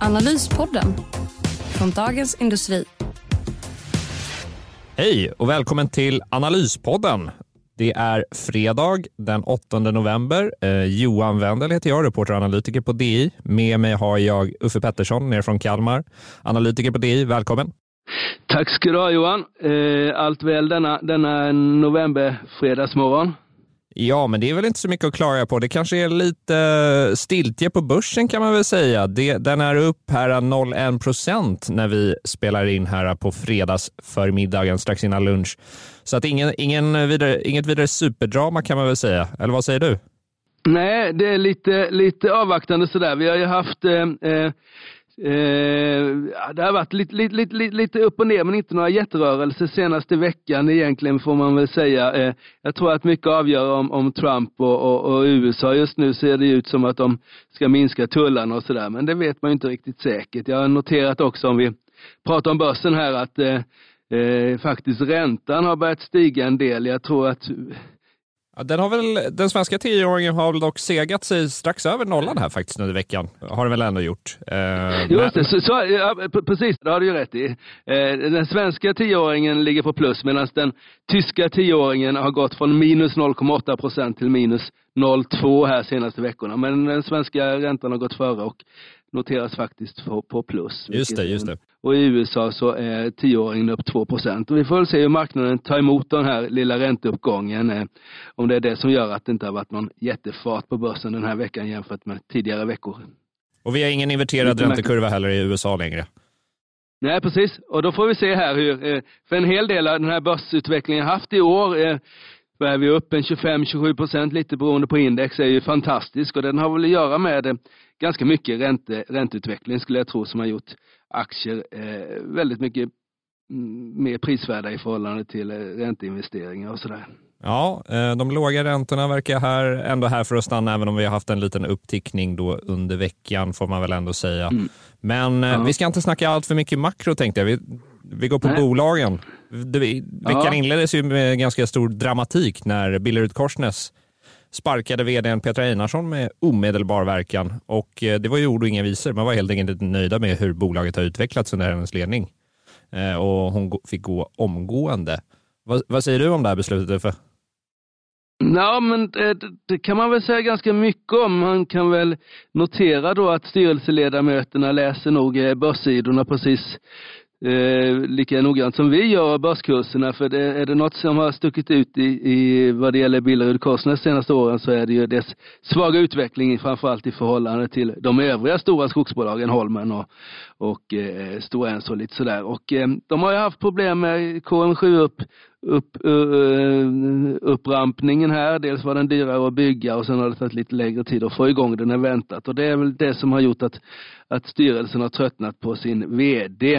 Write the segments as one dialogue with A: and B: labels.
A: Analyspodden från Dagens Industri.
B: Hej och välkommen till Analyspodden. Det är fredag den 8 november. Eh, Johan Wendel heter jag, reporter och analytiker på DI. Med mig har jag Uffe Pettersson ner från Kalmar, analytiker på DI. Välkommen!
C: Tack ska du ha Johan. Eh, allt väl denna, denna novemberfredagsmorgon?
B: Ja, men det är väl inte så mycket att klaga på. Det kanske är lite stiltje på börsen kan man väl säga. Det, den är upp här 0,1 procent när vi spelar in här på fredagsförmiddagen, strax innan lunch. Så att ingen, ingen vidare, inget vidare superdrama kan man väl säga. Eller vad säger du?
C: Nej, det är lite, lite avvaktande sådär. Vi har ju haft eh, eh eh det har varit lite, lite, lite, lite upp och ner men inte några jätterörelser senaste veckan egentligen får man väl säga. Eh, jag tror att mycket avgör om, om Trump och, och, och, USA. Just nu ser det ut som att de ska minska tullarna och sådär men det vet man ju inte riktigt säkert. Jag har noterat också om vi pratar om börsen här att eh, eh faktiskt räntan har börjat stiga en del. Jag tror att
B: Ja, den, har väl, den svenska tioåringen har väl dock segat sig strax över nollan här faktiskt under veckan. Har den väl ändå gjort.
C: Eh, Just det, så, så, ja, precis, det har du ju rätt i. Eh, den svenska tioåringen ligger på plus medan den tyska tioåringen har gått från minus 0,8 procent till minus 0,2 här senaste veckorna. Men den svenska räntan har gått före och noteras faktiskt på, på plus.
B: Just det, just det.
C: Och i USA så är tioåringen upp 2 procent. Och vi får väl se hur marknaden tar emot den här lilla ränteuppgången. Eh, om det är det som gör att det inte har varit någon jättefart på börsen den här veckan jämfört med tidigare veckor.
B: Och vi har ingen inverterad räntekurva heller i USA längre.
C: Nej, precis. Och då får vi se här hur, eh, för en hel del av den här börsutvecklingen haft i år eh, är vi upp en 25-27 procent lite beroende på index är ju fantastisk och den har väl att göra med ganska mycket ränte, ränteutveckling skulle jag tro som har gjort aktier eh, väldigt mycket mm, mer prisvärda i förhållande till eh, ränteinvesteringar och sådär.
B: Ja, eh, de låga räntorna verkar här, ändå här för att stanna, även om vi har haft en liten upptickning då under veckan, får man väl ändå säga. Mm. Men ja. vi ska inte snacka allt för mycket makro tänkte jag. Vi, vi går på Nej. bolagen. Veckan ja. inleddes ju med ganska stor dramatik när Billerud Korsnäs sparkade vdn Petra Einarsson med omedelbar verkan. Och eh, det var ju ord och inga visor. Man var helt enkelt inte nöjda med hur bolaget har utvecklats under hennes ledning. Eh, och hon fick gå omgående. Vad, vad säger du om det här beslutet Uffe?
C: Ja, men eh, det, det, kan man väl säga ganska mycket om. Man kan väl notera då att styrelseledamöterna läser nog börssidorna precis eh, lika noggrant som vi gör börskurserna. För det, är det något som har stuckit ut i, i vad det gäller Billerud Korsnäs senaste åren så är det ju dess svaga utveckling framförallt i förhållande till de övriga stora skogsbolagen, Holmen och, och eh, Stora Enso och lite sådär. Och eh, de har ju haft problem med KM7 upp upp, upprampningen här. Dels var den dyrare att bygga och sen har det tagit lite längre tid att få igång den än väntat. Och det är väl det som har gjort att, att styrelsen har tröttnat på sin VD.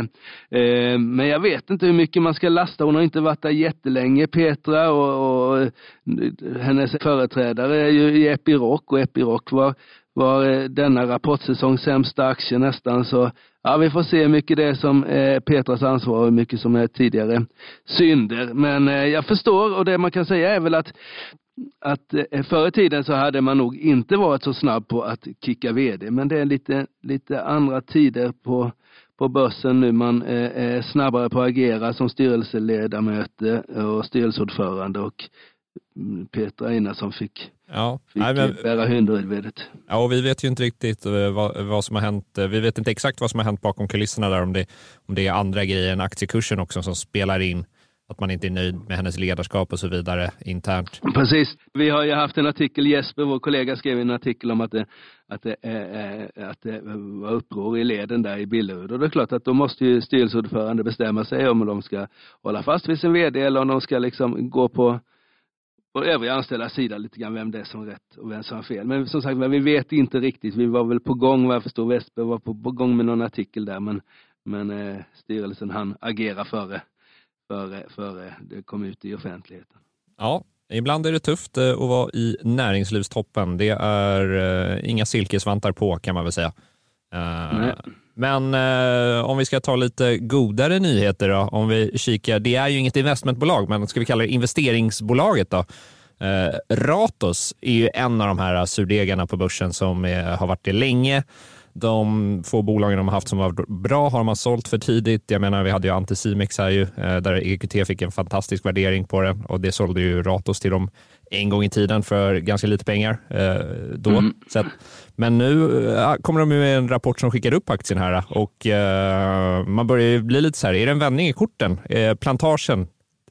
C: Eh, men jag vet inte hur mycket man ska lasta. Hon har inte varit där jättelänge, Petra, och, och hennes företrädare är ju i Epiroc och Epiroc var var eh, denna rapportsäsong sämsta aktie nästan så Ja, vi får se hur mycket det är som är Petras ansvar och hur mycket som är tidigare synder. Men eh, jag förstår och det man kan säga är väl att att eh, förr i tiden så hade man nog inte varit så snabb på att kicka vd, men det är lite, lite andra tider på, på börsen nu. Man är snabbare på att agera som styrelseledamöter och styrelseordförande och mm, Petra Einarsson fick Ja, fick nej, men, bära hundhuvudet.
B: Ja, och vi vet ju inte riktigt eh, vad, vad, som har hänt. Eh, vi vet inte exakt vad som har hänt bakom kulisserna där, om det, om det är andra grejer än aktiekursen också som spelar in. Att man inte är nöjd med hennes ledarskap och så vidare internt.
C: Precis. Vi har ju haft en artikel, Jesper, vår kollega, skrev en artikel om att det, att det, att det var uppror i leden där i Billerud. Och det är klart att då måste ju styrelseordförande bestämma sig om de ska hålla fast vid sin vd eller om de ska liksom gå på på övriga anställdas sida lite grann vem det är som rätt och vem som har fel. Men som sagt, vi vet inte riktigt. Vi var väl på gång, vad jag förstår, Westberg var på, på gång med någon artikel där, men, men eh, styrelsen han agera före, före, före det kom ut i offentligheten.
B: Ja, ibland är det tufft eh, att vara i näringslivstoppen. Det är uh, inga silkesvantar på kan man väl säga. Uh, men eh, om vi ska ta lite godare nyheter då, om vi kikar. Det är ju inget investmentbolag, men ska vi kalla det investeringsbolaget då? Eh, Ratos är ju en av de här surdegarna på börsen som är, har varit det länge. De få bolagen de har haft som var bra har man sålt för tidigt. Jag menar, vi hade ju Anticimex här ju, eh, där EQT fick en fantastisk värdering på den och det sålde ju Ratos till dem en gång i tiden för ganska lite pengar eh, då. Mm. Så att, men nu äh, kommer de med en rapport som skickar upp aktien här och man börjar bli lite så här, är det en vändning i korten? Eh, plantagen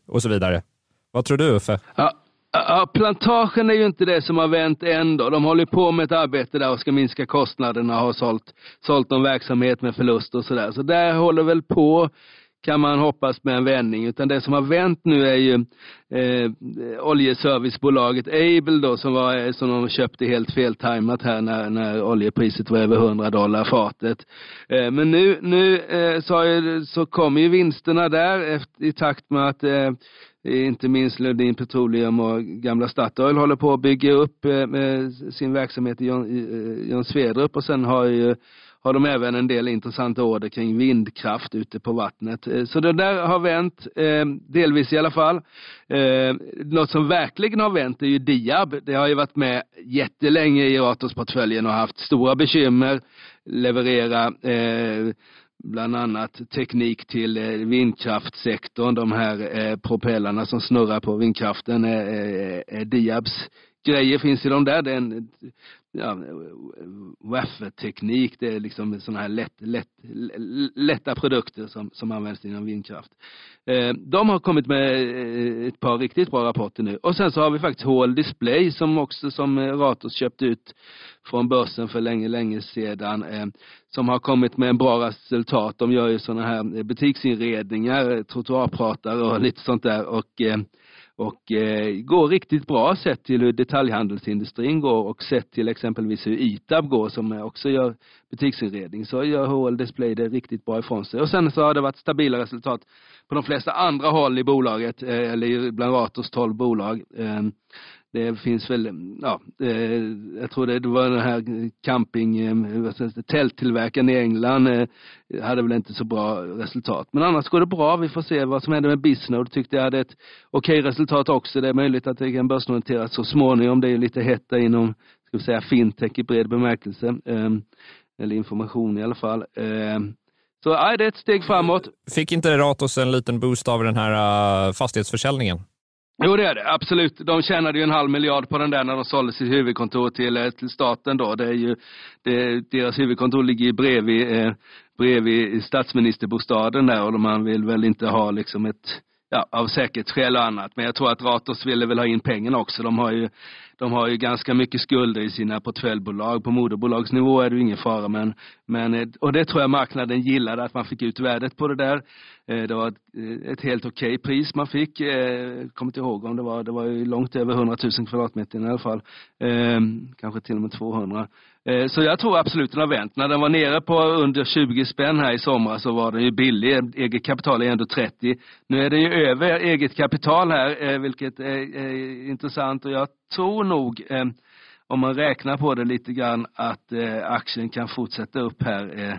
B: och så vidare. Vad tror du Uffe?
C: Ja, Ja, plantagen är ju inte det som har vänt än då. De håller på med ett arbete där och ska minska kostnaderna och har sålt, sålt någon verksamhet med förlust och sådär. Så där håller väl på, kan man hoppas, med en vändning. Utan det som har vänt nu är ju eh, oljeservicebolaget Able då som, var, eh, som de köpte helt feltajmat här när, när oljepriset var över 100 dollar fatet. Eh, men nu, nu eh, så, ju, så kommer ju vinsterna där efter, i takt med att eh, inte minst Lundin Petroleum och gamla Statoil håller på att bygga upp eh, sin verksamhet i John eh, Svedrup och sen har ju har de även en del intressanta order kring vindkraft ute på vattnet. Eh, så det där har vänt, delvis i alla fall. Något som verkligen har vänt är ju Diab. Det har ju varit med jättelänge i Ratos-portföljen och haft stora bekymmer leverera bland annat teknik till eh, vindkraftsektorn. De här eh, som snurrar på vindkraften eh, eh, Diabs grejer finns i de där. Det är en ja, WAF-teknik. Det är liksom sådana här lätt, lätt, lätta produkter som, som används inom vindkraft. Eh, de har kommit med eh, ett par riktigt bra rapporter nu. Och sen så har vi faktiskt HL Display som också som eh, Ratos köpte ut från börsen för länge, länge sedan. Som har kommit med en bra resultat. De gör ju sådana här butiksinredningar, trottoarpratare och lite sånt där. Och och eh, går riktigt bra sett till hur detaljhandelsindustrin går och sett till exempelvis hur ITAB går som också gör butiksinredning så gör HL Display det riktigt bra ifrån sig. Och sen så har det varit stabila resultat på de flesta andra håll i bolaget, eh, eller bland Ratos 12 bolag. Eh, det finns väl, mm, ja, eh, jag tror det, var den här camping, eh, tälttillverkaren i England eh, hade väl inte så bra resultat. Men annars går det bra. Vi får se vad som händer med Bisnode. Tyckte jag hade ett okej resultat också. Det är möjligt att det kan börsnoteras så småningom. Det är lite hett där inom, ska vi säga, fintech i bred bemärkelse. Ehm, eller information i alla fall. Ehm. Så ja, det är ett steg framåt.
B: Fick inte Ratos en liten boost av den här eh, fastighetsförsäljningen?
C: Jo, det är det. Absolut. De tjänade ju en halv miljard på den där när de sålde sitt huvudkontor till, eh, till staten då. Det är ju, det, deras huvudkontor ligger ju bredvid, eh, bredvid statsministerbostaden där och man vill väl inte ha liksom ett, ja, av säkerhetsskäl och annat. Men jag tror att Ratos ville väl ha in pengarna också. De har ju de har ju ganska mycket skulder i sina portföljbolag. På moderbolagsnivå är det ju ingen fara men, men eh, och det tror jag marknaden gillade att man fick ut värdet på det där. Eh, det var ett, eh, ett helt okej okay pris man fick. Jag Kommer inte ihåg om det var, det var ju långt över 100 000 kvadratmeter i alla fall. Ehm, kanske till och med 200. Så jag tror absolut den har vänt. När den var nere på under 20 spänn här i somras så var den ju billig. Eget kapital är ändå 30. Nu är det ju över eget kapital här, vilket är, intressant och jag tror nog, om man räknar på det lite grann, att eh, aktien kan fortsätta upp här. Eh,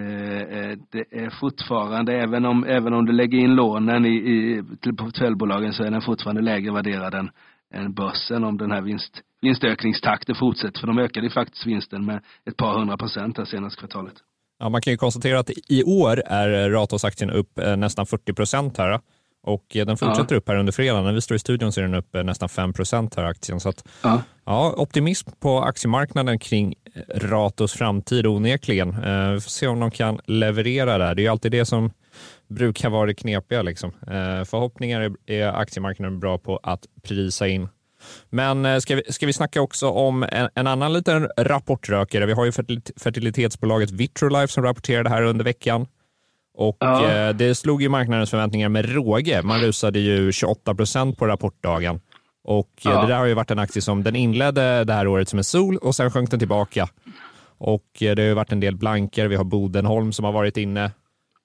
C: eh, eh det är fortfarande, även om, även om du lägger in lånen i, i, till portföljbolagen så är den fortfarande lägre värderad än, än börsen om den här vinst, vinstökningstakten fortsätter. För de ökade ju faktiskt vinsten med ett par hundra procent det senaste kvartalet.
B: Ja, man kan ju konstatera att i år är Ratos-aktien upp eh, nästan 40 procent här. Och eh, den fortsätter ja. upp här under fredagen. När vi står i studion så är den upp eh, nästan 5% här aktien. Så att, ja. ja. optimism på aktiemarknaden kring eh, Ratos framtid onekligen. vi får se om de kan leverera där. Det är alltid det som brukar vara det knepiga. Liksom. förhoppningar är, aktiemarknaden bra på att prisa in. Men ska vi, ska vi snacka också om en, en annan liten rapportrökare? Vi har ju fertilitetsbolaget Vitrolife som rapporterade här under veckan. Och ja. eh, det slog ju marknadens förväntningar med råge. Man rusade ju 28 procent på rapportdagen. Och ja. det där har ju varit en aktie som den inledde det här året som en sol och sen sjönk den tillbaka. Och det har ju varit en del blanker. Vi har Bodenholm som har varit inne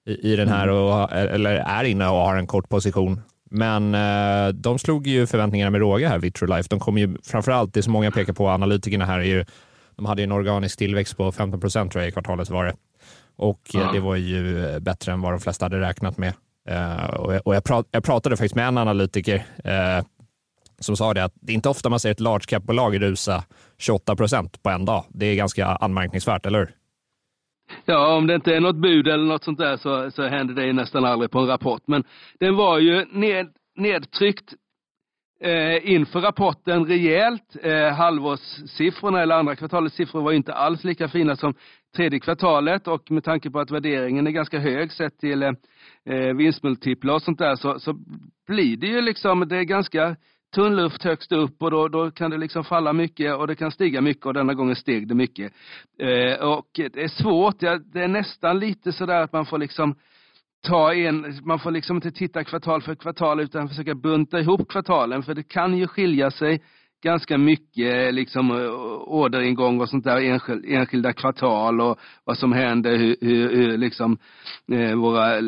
B: i, i den här, mm. och, eller är inne och har en kort position. Men eh, de slog ju förväntningarna med råge här, Vitrolife. De kommer ju framförallt, det som många pekar på, analytikerna här, är ju, de hade ju en organisk tillväxt på 15 procent tror jag i kvartalet var det. Och mm. det var ju eh, bättre än vad de flesta hade räknat med. Eh, och jag, och jag, prat, jag, pratade faktiskt med en analytiker som sa det att det är inte ofta man ser ett large cap-bolag rusa 28 procent på en dag. Det är ganska anmärkningsvärt, eller hur?
C: Ja, om det inte är något bud eller något sånt där så, så händer det nästan aldrig på en rapport. Men den var ju ned, nedtryckt eh, inför rapporten rejält. Eh, halvårssiffrorna eller andra kvartalets siffror var inte alls lika fina som tredje kvartalet och med tanke på att värderingen är ganska hög sett till eh, eh, vinstmultiplar och sånt där så, så blir det ju liksom, det är ganska tunn luft högst upp och då, då kan det liksom falla mycket och det kan stiga mycket och denna gången steg det mycket. Eh, och det är svårt, ja, det är nästan lite sådär att man får liksom ta en, man får liksom inte titta kvartal för kvartal utan försöka bunta ihop kvartalen för det kan ju skilja sig ganska mycket liksom eh, orderingång och sånt där enskild, enskilda kvartal och vad som händer, hur, hur, hur liksom eh, våra eh,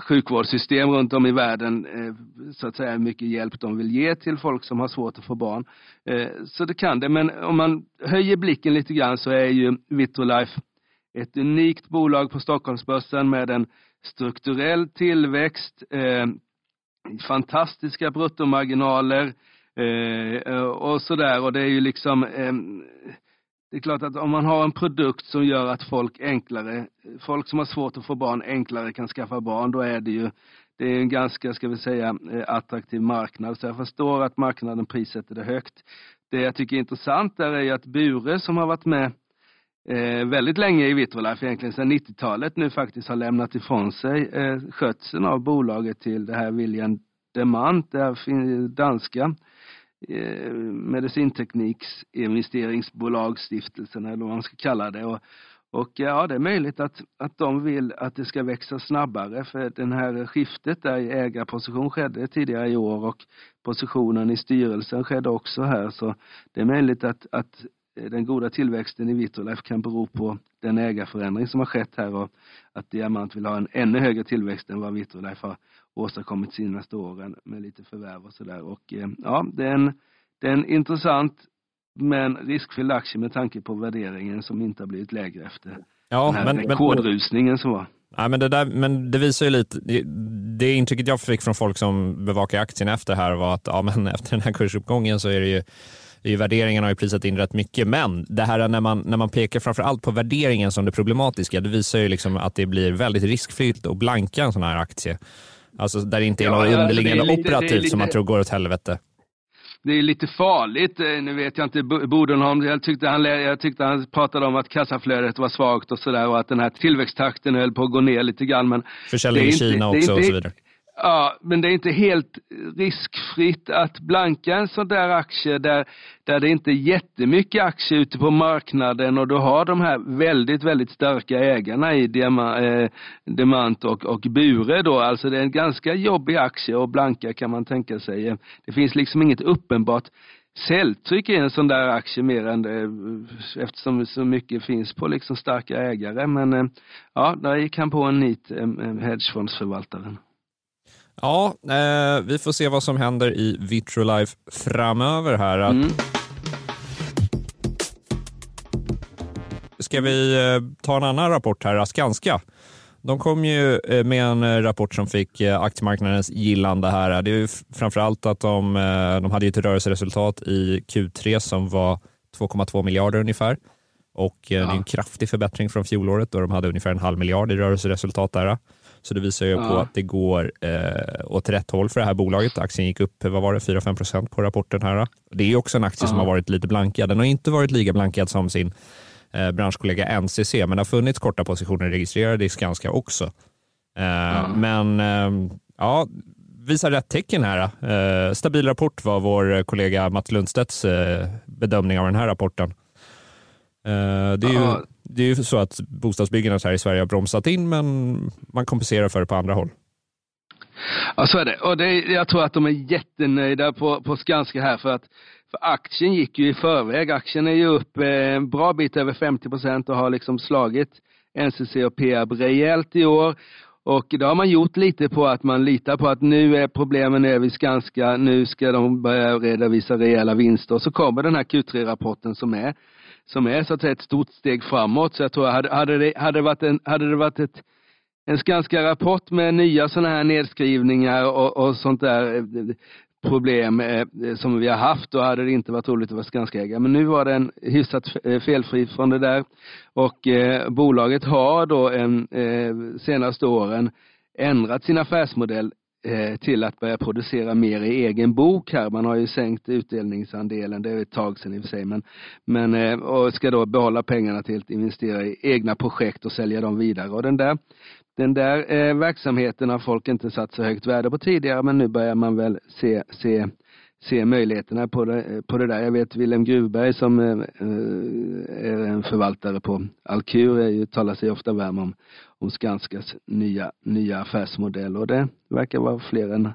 C: sjukvårdssystem runt om i världen eh, så att säga hur mycket hjälp de vill ge till folk som har svårt att få barn. Eh, så det kan det, men om man höjer blicken lite grann så är ju Vitrolife ett unikt bolag på Stockholmsbörsen med en strukturell tillväxt, eh, fantastiska bruttomarginaler, eh, eh, och sådär och det är ju liksom eh, det är klart att om man har en produkt som gör att folk enklare, folk som har svårt att få barn enklare kan skaffa barn, då är det ju, det är en ganska, ska vi säga, eh, attraktiv marknad. Så jag förstår att marknaden prissätter det högt. Det jag tycker är intressant där är ju att Bure som har varit med eh, väldigt länge i Vitrolife, egentligen sedan 90-talet, nu faktiskt har lämnat ifrån sig eh, skötseln av bolaget till det här William Demant, det här danska Eh, medicintekniks eller vad man ska kalla det. Och, och eh, ja, det är möjligt att, att de vill att det ska växa snabbare för den här skiftet där i ägarposition skedde tidigare i år och positionen i styrelsen skedde också här så det är möjligt att, att den goda tillväxten i Vitrolife kan bero på den ägarförändring som har skett här och att Diamant vill ha en ännu högre tillväxt än vad Vitrolife har åstadkommit senaste åren med lite förvärv och sådär. Och eh, ja, det är, en, det är en intressant men riskfylld aktie med tanke på värderingen som inte har blivit lägre efter ja, den här men, rekordrusningen men, som var.
B: Ja, men, det där, men det visar ju lite, det, det intrycket jag fick från folk som bevakar aktien efter här var att ja, men efter den här kursuppgången så är det ju ju värderingarna har ju prisat in rätt mycket, men det här när man, när man pekar framför allt på värderingen som det problematiska, det visar ju liksom att det blir väldigt riskfyllt att blanka en sån här aktie. Alltså där det inte är ja, något underliggande lite, operativt lite, som man tror går åt helvete.
C: Det är lite farligt. Eh, nu vet jag inte, Bodenholm, jag tyckte han, jag tyckte han pratade om att kassaflödet var svagt och sådär och att den här tillväxttakten höll på att gå ner lite grann. Men
B: Försäljning i Kina också och så vidare.
C: Ja, men det är inte helt riskfritt att blanka en sån där aktie där, där det inte är jättemycket aktier ute på marknaden och du har de här väldigt, väldigt starka ägarna i eh, Diamant eh, Demant och, och Bure då. Alltså det är en ganska jobbig aktie att blanka kan man tänka sig. Det finns liksom inget uppenbart säljtryck i en sån där aktie mer än det, eftersom så mycket finns på liksom starka ägare. Men eh, ja, där gick han på en nit, eh, eh, hedgefondsförvaltaren.
B: Ja, eh, vi får se vad som händer i Vitrolife framöver här. Mm. Ska vi eh, ta en annan rapport här, Skanska. De kom ju eh, med en eh, rapport som fick aktiemarknadens gillande här. Det är ju framförallt att de, de hade ett rörelseresultat i Q3 som var 2,2 miljarder ungefär. Och ja. det är en kraftig förbättring från fjolåret då de hade ungefär en halv miljard i rörelseresultat där. Så det visar ju ja. på att det går eh, åt rätt håll för det här bolaget. Aktien gick upp, vad var det, 4-5 procent på rapporten här. Det är också en aktie ja. som har varit lite blankad. Den har inte varit lika blankad som sin eh, branschkollega NCC, men det har funnits korta positioner registrerade i Skanska också. Eh, ja. Men eh, ja, visar rätt tecken här. Eh, stabil rapport var vår kollega Matt Lundstedts eh, bedömning av den här rapporten. Eh, det är ju det är ju så att bostadsbyggandet här i Sverige har bromsat in, men man kompenserar för det på andra håll.
C: Ja, så är det. Och det, jag tror att de är jättenöjda på, på Skanska här för att för aktien gick ju i förväg. Aktien är ju upp eh, en bra bit över 50 procent och har liksom slagit NCC och Peab rejält i år. Och det har man gjort lite på att man litar på att nu är problemen över Skanska, nu ska de börja redovisa rejäla vinster. Och så kommer den här Q3-rapporten som är, som är så att säga ett stort steg framåt. Så jag tror, hade, hade, det, hade det varit, en, hade det varit ett, en Skanska-rapport med nya sådana här nedskrivningar och, och sånt där eh, problem eh, som vi har haft, då hade det inte varit roligt att vara Skanska-ägare. Men nu var den hyfsat eh, felfri från det där. Och eh, bolaget har då en, eh, senaste åren ändrat sin affärsmodell Eh, till att börja producera mer i egen bok här. Man har ju sänkt utdelningsandelen, det är ett tag sedan i och för sig, men, men eh, och ska då behålla pengarna till att investera i egna projekt och sälja dem vidare. Och den där den där eh, verksamheten har folk inte satt så högt värde på tidigare, men nu börjar man väl se, se, se möjligheterna på det, på det där. Jag vet Wilhelm Gruvberg som eh, eh, är en förvaltare på Alkur, talar sig ofta varm om, om Skanskas nya, nya affärsmodell och det verkar vara fler än,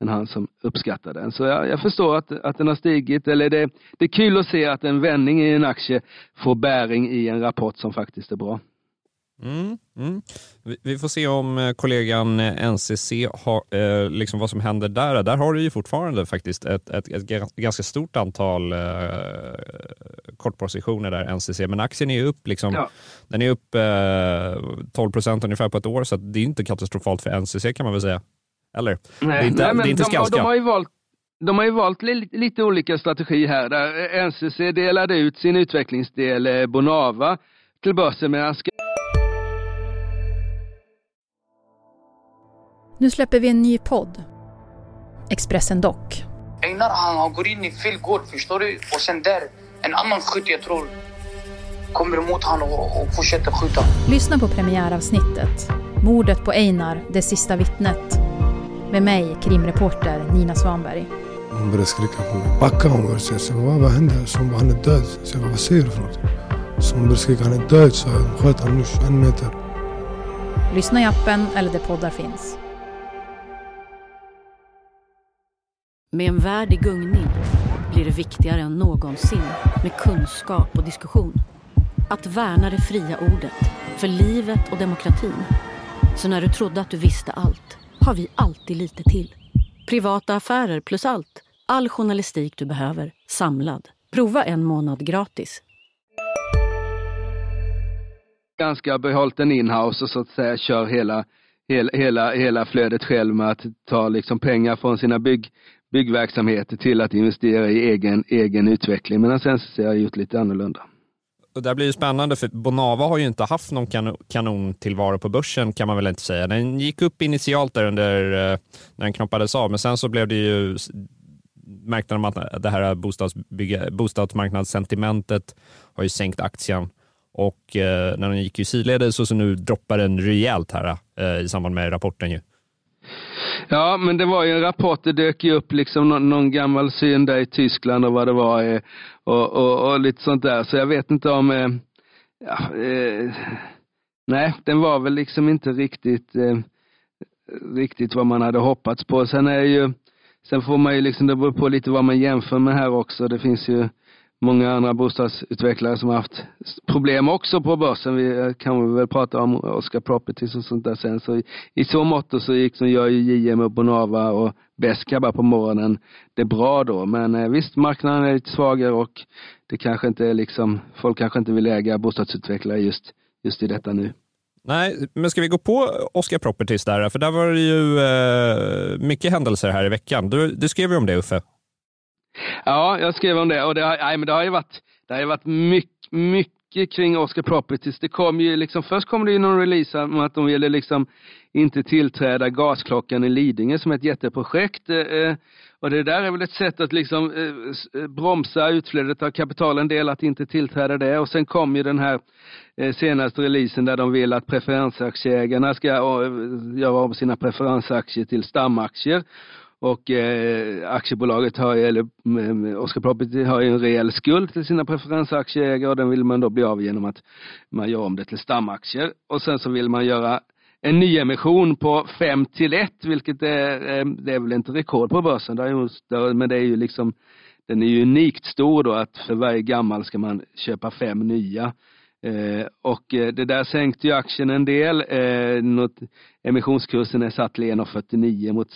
C: än han som uppskattar den. Så jag, jag förstår att, att den har stigit, eller det, det är kul att se att en vändning i en aktie får bäring i en rapport som faktiskt är bra.
B: Mm, mm. Vi, får se om eh, kollegan eh, NCC har, eh, liksom vad som händer där. Där har du ju fortfarande faktiskt ett, ett, ett ganska stort antal eh, kortpositioner där, NCC, men aktien är upp, liksom, ja. den är upp eh, 12 procent ungefär på ett år, så det är inte katastrofalt för NCC kan man väl säga. Eller?
C: Nej, det är inte, nej, men det är inte de, de, har ju valt de har ju valt lite, lite olika strategi här. Där NCC delade ut sin utvecklingsdel Bonava till börsen medan
A: Nu släpper vi en ny podd. Expressen Dock.
D: Einar han går in i fel gård, förstår du? Och sen där, en annan skytt jag tror kommer emot honom och, och fortsätter skjuta.
A: Lyssna på premiäravsnittet. Mordet på Einar, det sista vittnet. Med mig, krimreporter Nina Svanberg.
E: Hon började skrika på mig. Backa hon började säga. Så vad, vad hände? Så hon bara, han är död. Så jag bara, vad säger du för något? Så hon började skrika, han är död. Så jag sköt honom nu 21 meter.
A: Lyssna i appen eller där poddar finns.
F: Med en värld i gungning blir det viktigare än någonsin med kunskap och diskussion. Att värna det fria ordet, för livet och demokratin. Så när du trodde att du visste allt, har vi alltid lite till. Privata affärer plus allt. All journalistik du behöver, samlad. Prova en månad gratis.
C: Ganska behållit den inhouse och så att säga kör hela, hela, hela, hela flödet själv med att ta liksom pengar från sina bygg, byggverksamheter till att investera i egen, egen utveckling. Medan NCC har gjort lite annorlunda.
B: Och det blir ju spännande för Bonava har ju inte haft någon kanon, kanontillvaro på börsen kan man väl inte säga. Den gick upp initialt där under eh, när den knoppades av, men sen så blev det ju märkte de att det här bostadsmarknadssentimentet har ju sänkt aktien och eh, när den gick i sidledes så, så nu droppar den rejält här eh, i samband med rapporten ju.
C: Ja, men det var ju en rapport, det dök ju upp liksom någon, någon gammal syn där i Tyskland och vad det var eh, och, och, och, lite sånt där. Så jag vet inte om, eh, ja, eh, nej, den var väl liksom inte riktigt, eh, riktigt vad man hade hoppats på. Sen är ju, sen får man ju liksom, det beror på lite vad man jämför med här också. Det finns ju många andra bostadsutvecklare som har haft problem också på börsen. Vi eh, kan väl prata om Oscar Properties och sånt där sen. Så i, i så mått så gick, som gör ju JM och Bonava och Beskaba på morgonen det är bra då. Men eh, visst, marknaden är lite svagare och det kanske inte är liksom, folk kanske inte vill äga bostadsutvecklare just, just i detta nu.
B: Nej, men ska vi gå på Oscar Properties där? För där var det ju eh, mycket händelser här i veckan. Du, du skrev ju om det Uffe.
C: Ja, jag skrev om det och det har, nej, men det har ju varit, det har ju varit mycket, mycket kring Oscar Properties. Det kom ju liksom, först kom det ju någon release om att de ville liksom inte tillträda gasklockan i Lidingö som ett jätteprojekt. Eh, eh och det där är väl ett sätt att liksom eh, eh, bromsa utflödet av kapital en del, att inte tillträda det. Och sen kom ju den här eh, senaste releasen där de vill att preferensaktieägarna ska eh, göra om sina preferensaktier till stamaktier. Och eh, aktiebolaget har, eller mm, mm, Oscar Property har ju en rejäl skuld till sina preferensaktieägare och den vill man då bli av genom att man gör om det till stamaktier. Och sen så vill man göra en nyemission på 5 till 1, vilket är, eh, det är väl inte rekord på börsen, men det är ju liksom, den är ju unikt stor då att för varje gammal ska man köpa fem nya. Eh, och eh, det där sänkte ju aktien en del. Eh, något, emissionskursen är satt till 1,49 mot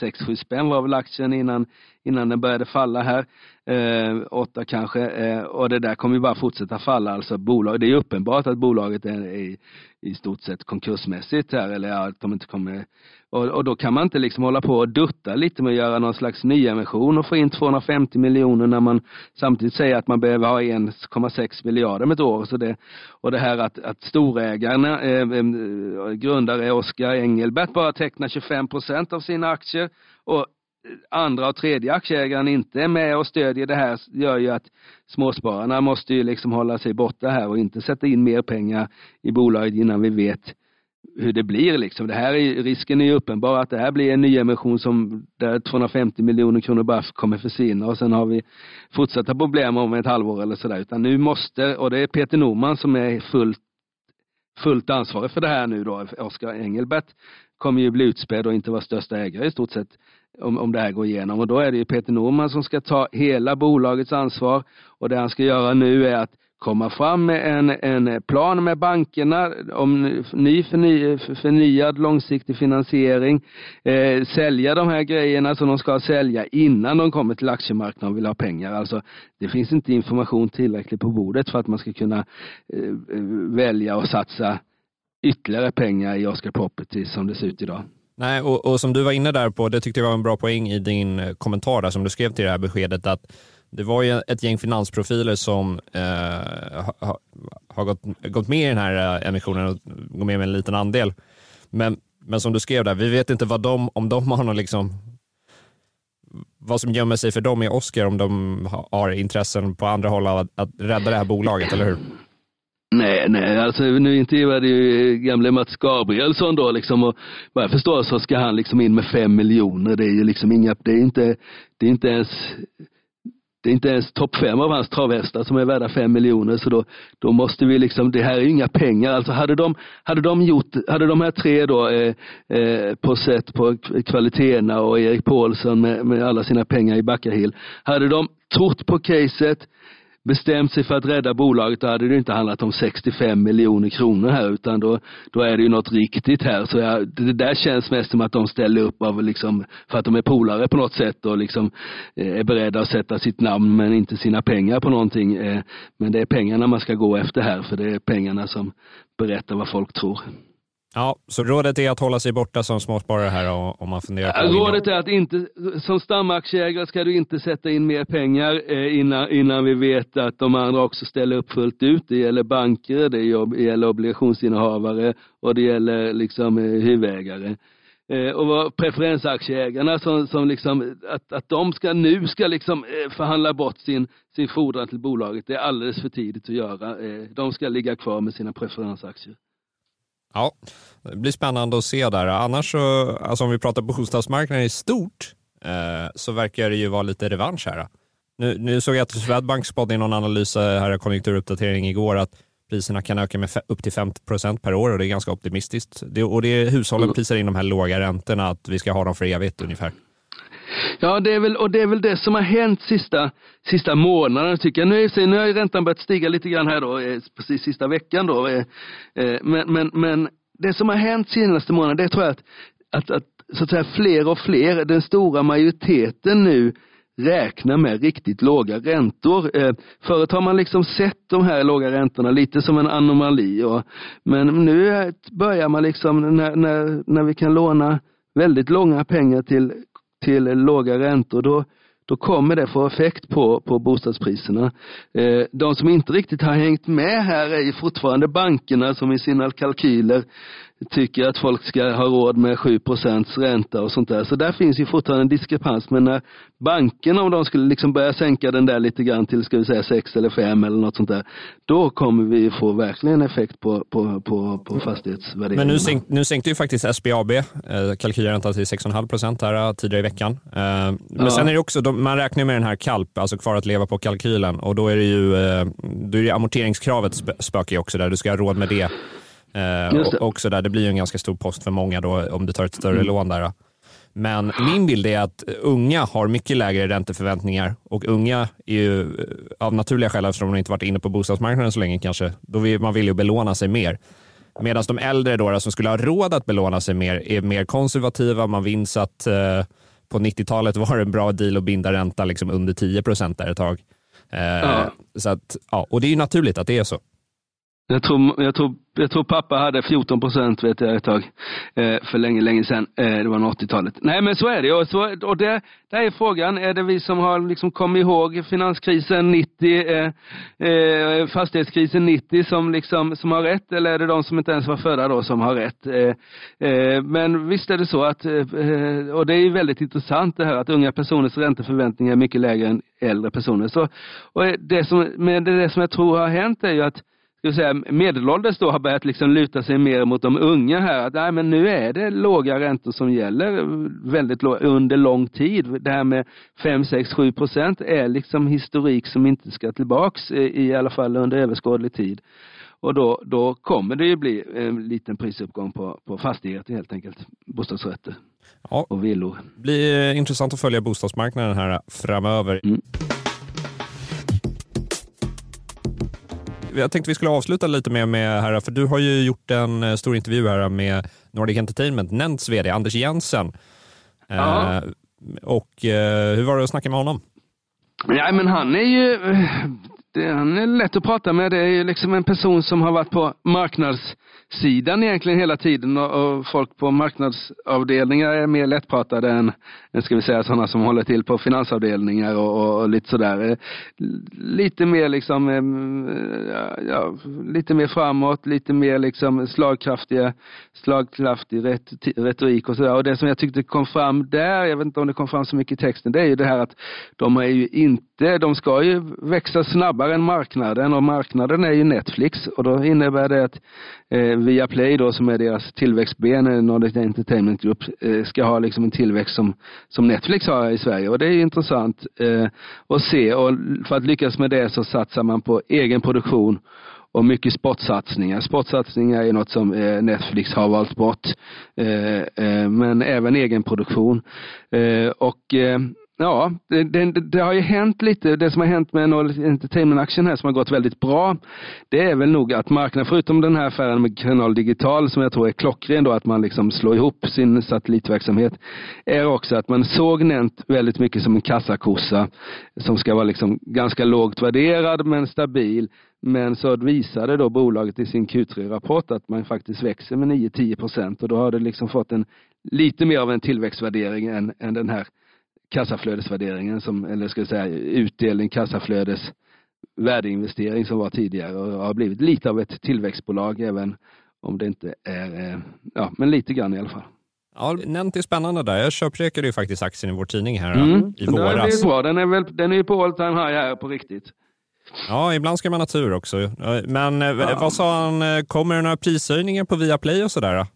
C: 6-7 spänn var väl aktien innan, innan den började falla här. Eh, 8 kanske. Eh, och det där kommer ju bara fortsätta falla. Alltså bolag, det är uppenbart att bolaget är i, i stort sett konkursmässigt här eller att de inte kommer och, och, då kan man inte liksom hålla på och dutta lite med att göra någon slags nyemission och få in 250 miljoner när man samtidigt säger att man behöver ha 1,6 miljarder om ett år. Så det, och det här att, att storägarna, eh, eh, eh, grundare Oskar Engelbert bara tecknar 25 procent av sina aktier och andra och tredje aktieägaren inte är med och stödjer det här gör ju att småspararna måste ju liksom hålla sig borta här och inte sätta in mer pengar i bolaget innan vi vet hur det blir liksom. Det här är, risken är ju uppenbar att det här blir en nyemission som där 250 miljoner kronor bara kommer försvinna och sen har vi fortsatta problem om ett halvår eller sådär. Utan nu måste, och det är Peter Norman som är fullt, fullt ansvarig för det här nu då. Oskar Engelbert kommer ju bli utspädd och inte vara största ägare i stort sett om, om det här går igenom. Och då är det ju Peter Norman som ska ta hela bolagets ansvar och det han ska göra nu är att komma fram med en, en plan med bankerna om ny förny, förnyad långsiktig finansiering, eh, sälja de här grejerna som de ska sälja innan de kommer till aktiemarknaden och vill ha pengar. Alltså, det finns inte information tillräckligt på bordet för att man ska kunna eh, välja och satsa ytterligare pengar i Oscar Property som det ser ut idag.
B: Nej, och, och, som du var inne där på, det tyckte jag var en bra poäng i din eh, kommentar där, som du skrev till det här beskedet, att det var ju ett gäng finansprofiler som eh, har, ha gått, gått med i den här eh, emissionen och går med med en liten andel. Men, men som du skrev där, vi vet inte vad de, om de har någon liksom vad som gömmer sig för dem i Oscar om de har intressen på andra håll av att, att rädda det här bolaget, eller hur?
C: Nej, nej, alltså nu intervjuade ju gamle Mats Gabrielsson då liksom och vad jag förstår så ska han liksom in med fem miljoner. Det är ju liksom inga, det är inte, det är inte ens det är inte ens topp fem av hans travhästar som är värda fem miljoner så då, då måste vi liksom, det här är ju inga pengar. Alltså hade de, hade de gjort, hade de här tre då eh, eh, på sätt på kvaliteterna och Erik Paulsson med, med alla sina pengar i Backahill. Hade de trott på caset, bestämt sig för att rädda bolaget, då hade det inte handlat om 65 miljoner kronor här, utan då, då är det ju något riktigt här. Så jag, det där känns mest som att de ställer upp av liksom, för att de är polare på något sätt och liksom eh, är beredda att sätta sitt namn men inte sina pengar på någonting. Eh, men det är pengarna man ska gå efter här, för det är pengarna som berättar vad folk tror.
B: Ja, så rådet är att hålla sig borta som småsparare här om man funderar på
C: Rådet är att inte, som stamaktieägare ska du inte sätta in mer pengar eh, innan, innan vi vet att de andra också ställer upp fullt ut. Det gäller banker, det gäller obligationsinnehavare och det gäller liksom eh, huvudägare. Eh, och preferensaktieägarna som, som liksom, att, att de ska nu ska liksom förhandla bort sin, sin fordran till bolaget, det är alldeles för tidigt att göra. De ska ligga kvar med sina preferensaktier.
B: Ja, det blir spännande att se där. Annars så, alltså om vi pratar bostadsmarknaden i stort, eh, så verkar det ju vara lite revansch här. Nu, nu såg jag att Swedbank spådde i någon analys här, konjunkturuppdatering igår, att priserna kan öka med upp till 50 procent per år och det är ganska optimistiskt. Det, och det är hushållen mm. prisar in de här låga räntorna, att vi ska ha dem för evigt ungefär.
C: Ja, det är väl, och det är väl det som har hänt sista, sista månaden tycker jag. Nu, är, nu har räntan börjat stiga lite grann här då, eh, precis sista veckan då. Eh, eh, men, men, men det som har hänt senaste månaden, det tror jag att, att, att, så att säga fler och fler, den stora majoriteten nu räknar med riktigt låga räntor. Eh, förut har man liksom sett de här låga räntorna lite som en anomali. Och, men nu börjar man liksom, när, när, när vi kan låna väldigt långa pengar till till låga räntor, då, då kommer det få effekt på, på bostadspriserna. Eh, de som inte riktigt har hängt med här är ju fortfarande bankerna som i sina kalkyler tycker att folk ska ha råd med 7% ränta och sånt där. Så där finns ju fortfarande en diskrepans. Men när bankerna, om de skulle liksom börja sänka den där lite grann till, ska vi säga 6 eller 5 eller något sånt där, då kommer vi få verkligen effekt på, på, på, på fastighetsvärderingen.
B: Men nu, sänk, nu sänkte ju faktiskt SBAB eh, kalkylräntan till 6,5 procent här eh, tidigare i veckan. Eh, men ja. sen är det också, de, man räknar med den här KALP, alltså kvar att leva på kalkylen och då är det ju eh, då är det amorteringskravet spökar också där, du ska ha råd med det Eh, också där, det blir ju en ganska stor post för många då om du tar ett större mm. lån där. Men min bild är att unga har mycket lägre ränteförväntningar och unga är ju eh, av naturliga skäl, eftersom de inte varit inne på bostadsmarknaden så länge kanske, då vill, man vill ju belåna sig mer. Medan de äldre då, som skulle ha råd att belåna sig mer är mer konservativa. Man minns att eh, på 90-talet var det en bra deal att binda ränta liksom under 10 procent där ett tag. Eh, ja. Så att, ja, och det är ju naturligt att det är så.
C: Jag tror, jag tror, jag tror pappa hade 14 procent vet jag ett tag. Eh, för länge, länge sedan. Eh, det var 80-talet. Nej men så är det. Och, så, och det, där är frågan. Är det vi som har liksom kommit ihåg finanskrisen 90, eh, eh, fastighetskrisen 90 som, liksom, som har rätt? Eller är det de som inte ens var födda då som har rätt? Eh, eh, men visst är det så att, eh, eh, och det är väldigt intressant det här att unga personers ränteförväntningar är mycket lägre än äldre personer. Så, och det som, men det, det som jag tror har hänt är ju att ska säga, medelålders då har börjat liksom luta sig mer mot de unga här. Att, nej, men nu är det låga räntor som gäller väldigt låg, under lång tid. Det här med 5, 6, 7 procent är liksom historik som inte ska tillbaks i, i alla fall under överskådlig tid. Och då, då kommer det ju bli en liten prisuppgång på, på fastigheter helt enkelt. Bostadsrätter ja. och villor.
B: Det blir intressant att följa bostadsmarknaden här framöver. Mm. Jag tänkte vi skulle avsluta lite med, med här, för du har ju gjort en eh, stor intervju här med Nordic Entertainment, Nents vd Anders Jensen. Ja. Eh, och eh, hur var det att snacka med honom?
C: Ja, men han är ju det, han är lätt att prata med. Det är ju liksom en person som har varit på marknadssidan egentligen hela tiden och, och, folk på marknadsavdelningar är mer lättpratade än, än ska vi säga sådana som håller till på finansavdelningar och, och, och lite sådär. Eh, lite mer liksom, eh, ja, ja, lite mer framåt, lite mer liksom slagkraftiga, slagkraftig ret, retorik och sådär. Och det som jag tyckte kom fram där, jag vet inte om det kom fram så mycket i texten, det är ju det här att de är ju inte, de ska ju växa snabbare än marknaden och marknaden är ju Netflix och då innebär det att eh, Viaplay då som är deras tillväxtben, eh, Nordic Entertainment Group, eh, ska ha liksom en tillväxt som, som Netflix har i Sverige och det är intressant eh, att se och för att lyckas med det så satsar man på egen produktion och mycket sportsatsningar. Sportsatsningar är något som eh, Netflix har valt bort. Eh, eh men även egen produktion. Eh, och eh, Ja, det, det, det, har ju hänt lite. Det som har hänt med Nordic Entertainment-aktien här som har gått väldigt bra, det är väl nog att marknaden, förutom den här affären med Kanal Digital som jag tror är klockren då, att man liksom slår ihop sin satellitverksamhet, är också att man såg Nent väldigt mycket som en kassakossa som ska vara liksom ganska lågt värderad men stabil. Men så visade då bolaget i sin Q3-rapport att man faktiskt växer med 9-10 procent och då har det liksom fått en lite mer av en tillväxtvärdering än, än den här kassaflödesvärderingen, som, eller ska jag säga utdelning, kassaflödes värdeinvestering som var tidigare och har blivit lite av ett tillväxtbolag även om det inte är, eh, ja men lite grann i alla fall.
B: Ja, Nent är spännande där. Jag köprekade ju faktiskt aktien i vår tidning här mm. i
C: våras. Är. Den är, väl, den är på all time high här på riktigt.
B: Ja, ibland ska man ha tur också. Men eh, ja. vad sa han, eh, kommer det några prishöjningar på Viaplay och sådär?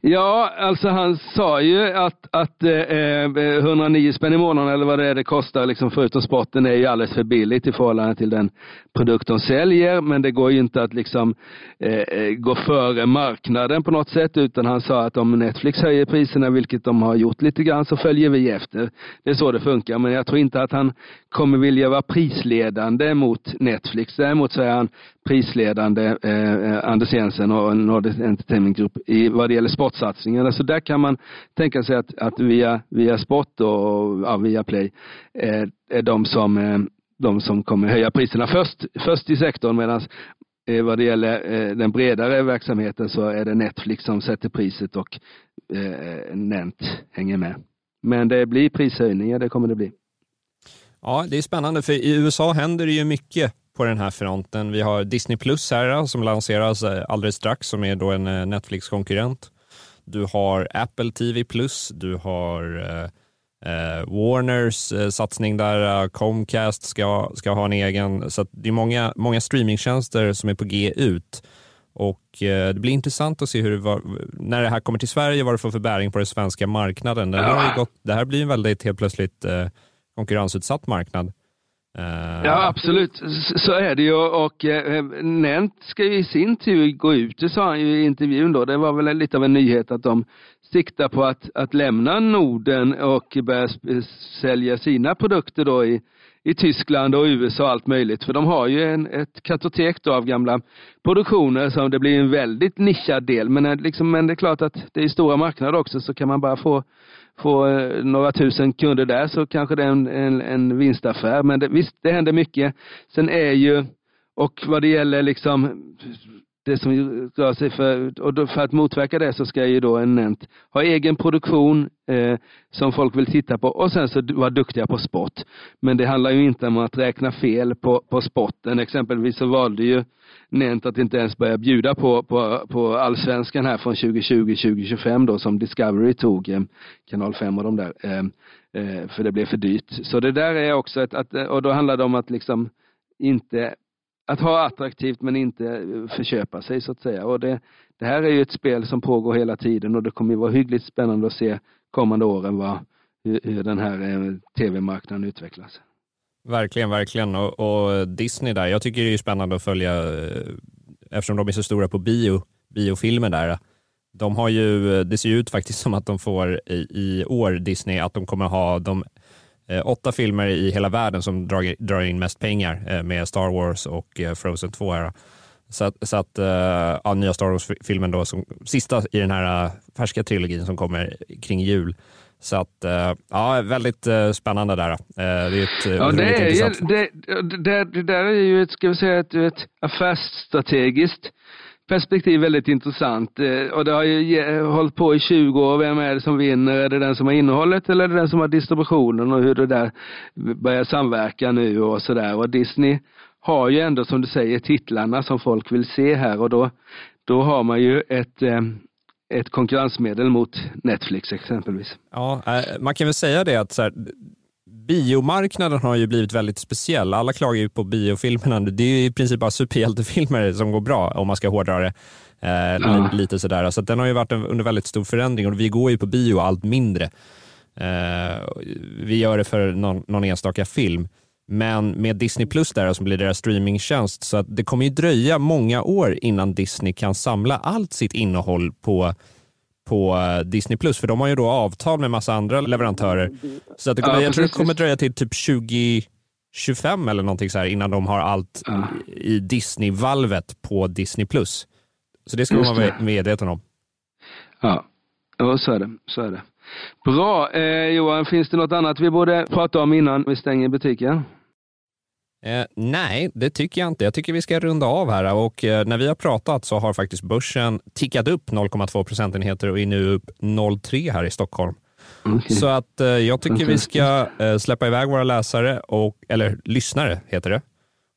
C: Ja, alltså han sa ju att, att eh, eh 109 spänn i månaden eller vad det är det kostar, liksom förutom sporten, är ju alldeles för billigt i förhållande till den produkt de säljer. Men det går ju inte att liksom eh, eh, gå före marknaden på något sätt, utan han sa att om Netflix höjer priserna, vilket de har gjort lite grann, så följer vi efter. Det är så det funkar, men jag tror inte att han kommer vilja vara prisledande mot Netflix. Däremot så är han prisledande, eh, eh Anders Jensen och Nordic Entertainment Group, i vad det gäller sportsatsningarna. Så där kan man tänka sig att, att via, via Sport och ja, via Play eh, är de som, eh, de som kommer höja priserna först, först i sektorn medan eh, vad det gäller eh, den bredare verksamheten så är det Netflix som sätter priset och eh, eh Nent hänger med. Men det blir prishöjningar, det kommer det bli.
B: Ja, det är spännande för i USA händer det ju mycket på den här fronten. Vi har Disney Plus här eh, som lanseras eh, alldeles strax som är då en Netflix-konkurrent. Du har Apple TV Plus, du har eh, eh Warners eh, satsning där, Comcast ska, ska ha en egen. Så det är många, många streamingtjänster som är på G ut. Och eh, Det blir intressant att se hur det var, när det här kommer till Sverige, vad det får för bäring på den svenska marknaden. Det här, har gått, det här blir en väldigt helt plötsligt konkurrensutsatt marknad.
C: Ja, absolut. Så är det ju. Och eh, Nent ska ju i sin tur gå ut, det sa han ju i intervjun då. Det var väl lite av en nyhet att de siktar på att, att lämna Norden och börja sälja sina produkter då i, i Tyskland och USA och allt möjligt. För de har ju en, ett kartotek då av gamla produktioner som det blir en väldigt nischad del. Men, eh, liksom, men det är klart att det är stora marknader också så kan man bara få få eh, några tusen kunder där så kanske det är en, en, en vinstaffär. Men det, visst, det händer mycket. Sen är ju, och vad det gäller liksom det som rör sig för, och då, för att motverka det så ska ju då en nämnt ha egen produktion eh, som folk vill titta på och sen så vara duktiga på sport. Men det handlar ju inte om att räkna fel på, på sporten. Exempelvis så valde ju Nent att inte ens börja bjuda på, på, på allsvenskan här från 2020-2025 då som Discovery tog, eh, kanal 5 och de där, eh, eh, för det blev för dyrt. Så det där är också ett, att, och då handlar det om att liksom inte att ha attraktivt men inte eh, förköpa sig så att säga. Och det, det här är ju ett spel som pågår hela tiden och det kommer ju vara hyggligt spännande att se kommande åren vad, hur, hur den här eh, tv-marknaden utvecklas.
B: Verkligen, verkligen. Och, och, Disney där, jag tycker det är spännande att följa eh, eftersom de är så stora på bio, biofilmer där. De har ju, eh, det ser ju ut faktiskt som att de får i, i år, Disney, att de kommer ha de åtta filmer i hela världen som drar, drar in mest pengar eh, med Star Wars och eh, Frozen 2. Här. Så att, så att ja, nya Star Wars-filmen då, som, sista i den här färska trilogin som kommer kring jul. Så att, ja, väldigt spännande där. Det är ett
C: ja, det, är ju, det, det, det, där är ju ett, ska vi säga, ett, ett affärsstrategiskt perspektiv väldigt intressant. Eh, och det har ju hållit på i 20 år. Vem är det som vinner? Är det den som har innehållet eller är det den som har distributionen och hur det där börjar samverka nu och sådär. Och Disney har ju ändå som du säger titlarna som folk vill se här och då, då har man ju ett eh, ett konkurrensmedel mot Netflix exempelvis.
B: Ja, eh, man kan väl säga det att så här, biomarknaden har ju blivit väldigt speciell. Alla klagar ju på biofilmerna. Det är i princip bara superhjältefilmer som går bra om man ska hårdra det. Eh, ja. Lite sådär. Så den har ju varit under väldigt stor förändring och vi går ju på bio allt mindre. Eh, vi gör det för någon, någon enstaka film. Men med Disney Plus där som blir deras streamingtjänst så att det kommer ju dröja många år innan Disney kan samla allt sitt innehåll på på eh, Disney+. Plus För de har ju då avtal med massa andra leverantörer. Så att det kommer, ja, jag tror det kommer dröja till typ 2025 eller någonting så här innan de har allt ja. i Disney-valvet på Disney+. Plus Så det ska man vara medveten om.
C: Ja, ja så är det. Så är det. Bra. Eh, Johan, finns det något annat vi borde prata om innan vi stänger butiken?
B: Eh, nej, det tycker jag inte. Jag tycker vi ska runda av här och eh, när vi har pratat så har faktiskt börsen tickat upp 0,2 procentenheter och är nu upp 0,3 här i Stockholm. Okay. Så att eh, jag tycker vi ska eh, släppa iväg våra läsare, och, eller lyssnare heter det.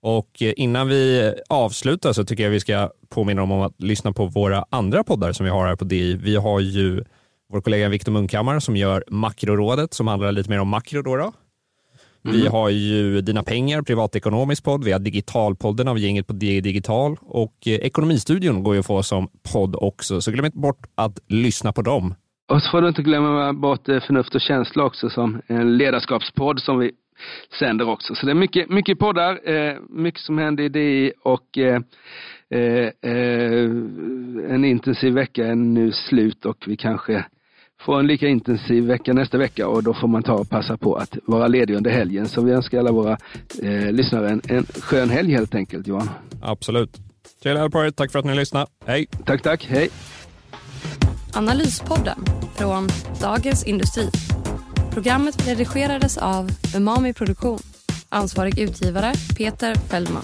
B: Och eh, innan vi avslutar så tycker jag vi ska påminna om att lyssna på våra andra poddar som vi har här på DI. Vi har ju vår kollega Viktor Munkhammar som gör Makrorådet som handlar lite mer om makro. Då, då. Mm. Vi har ju Dina pengar, privatekonomisk podd. Vi har Digitalpodden av gänget på DI Digital och eh, Ekonomistudion går ju att få som podd också. Så glöm inte bort att lyssna på dem.
C: Och så får du inte glömma bort eh, Förnuft och känsla också som en ledarskapspodd som vi sänder också. Så det är mycket, mycket poddar, eh, mycket som händer i DI och en intensiv vecka är nu slut och vi kanske få en lika intensiv vecka nästa vecka och då får man ta och passa på att vara ledig under helgen. Så vi önskar alla våra eh, lyssnare en, en skön helg helt enkelt Johan.
B: Absolut. Trevligt på er. Tack för att ni lyssnade. Hej!
C: Tack, tack. Hej!
G: Analyspodden från Dagens Industri. Programmet redigerades av Umami Produktion. Ansvarig utgivare Peter Fellman.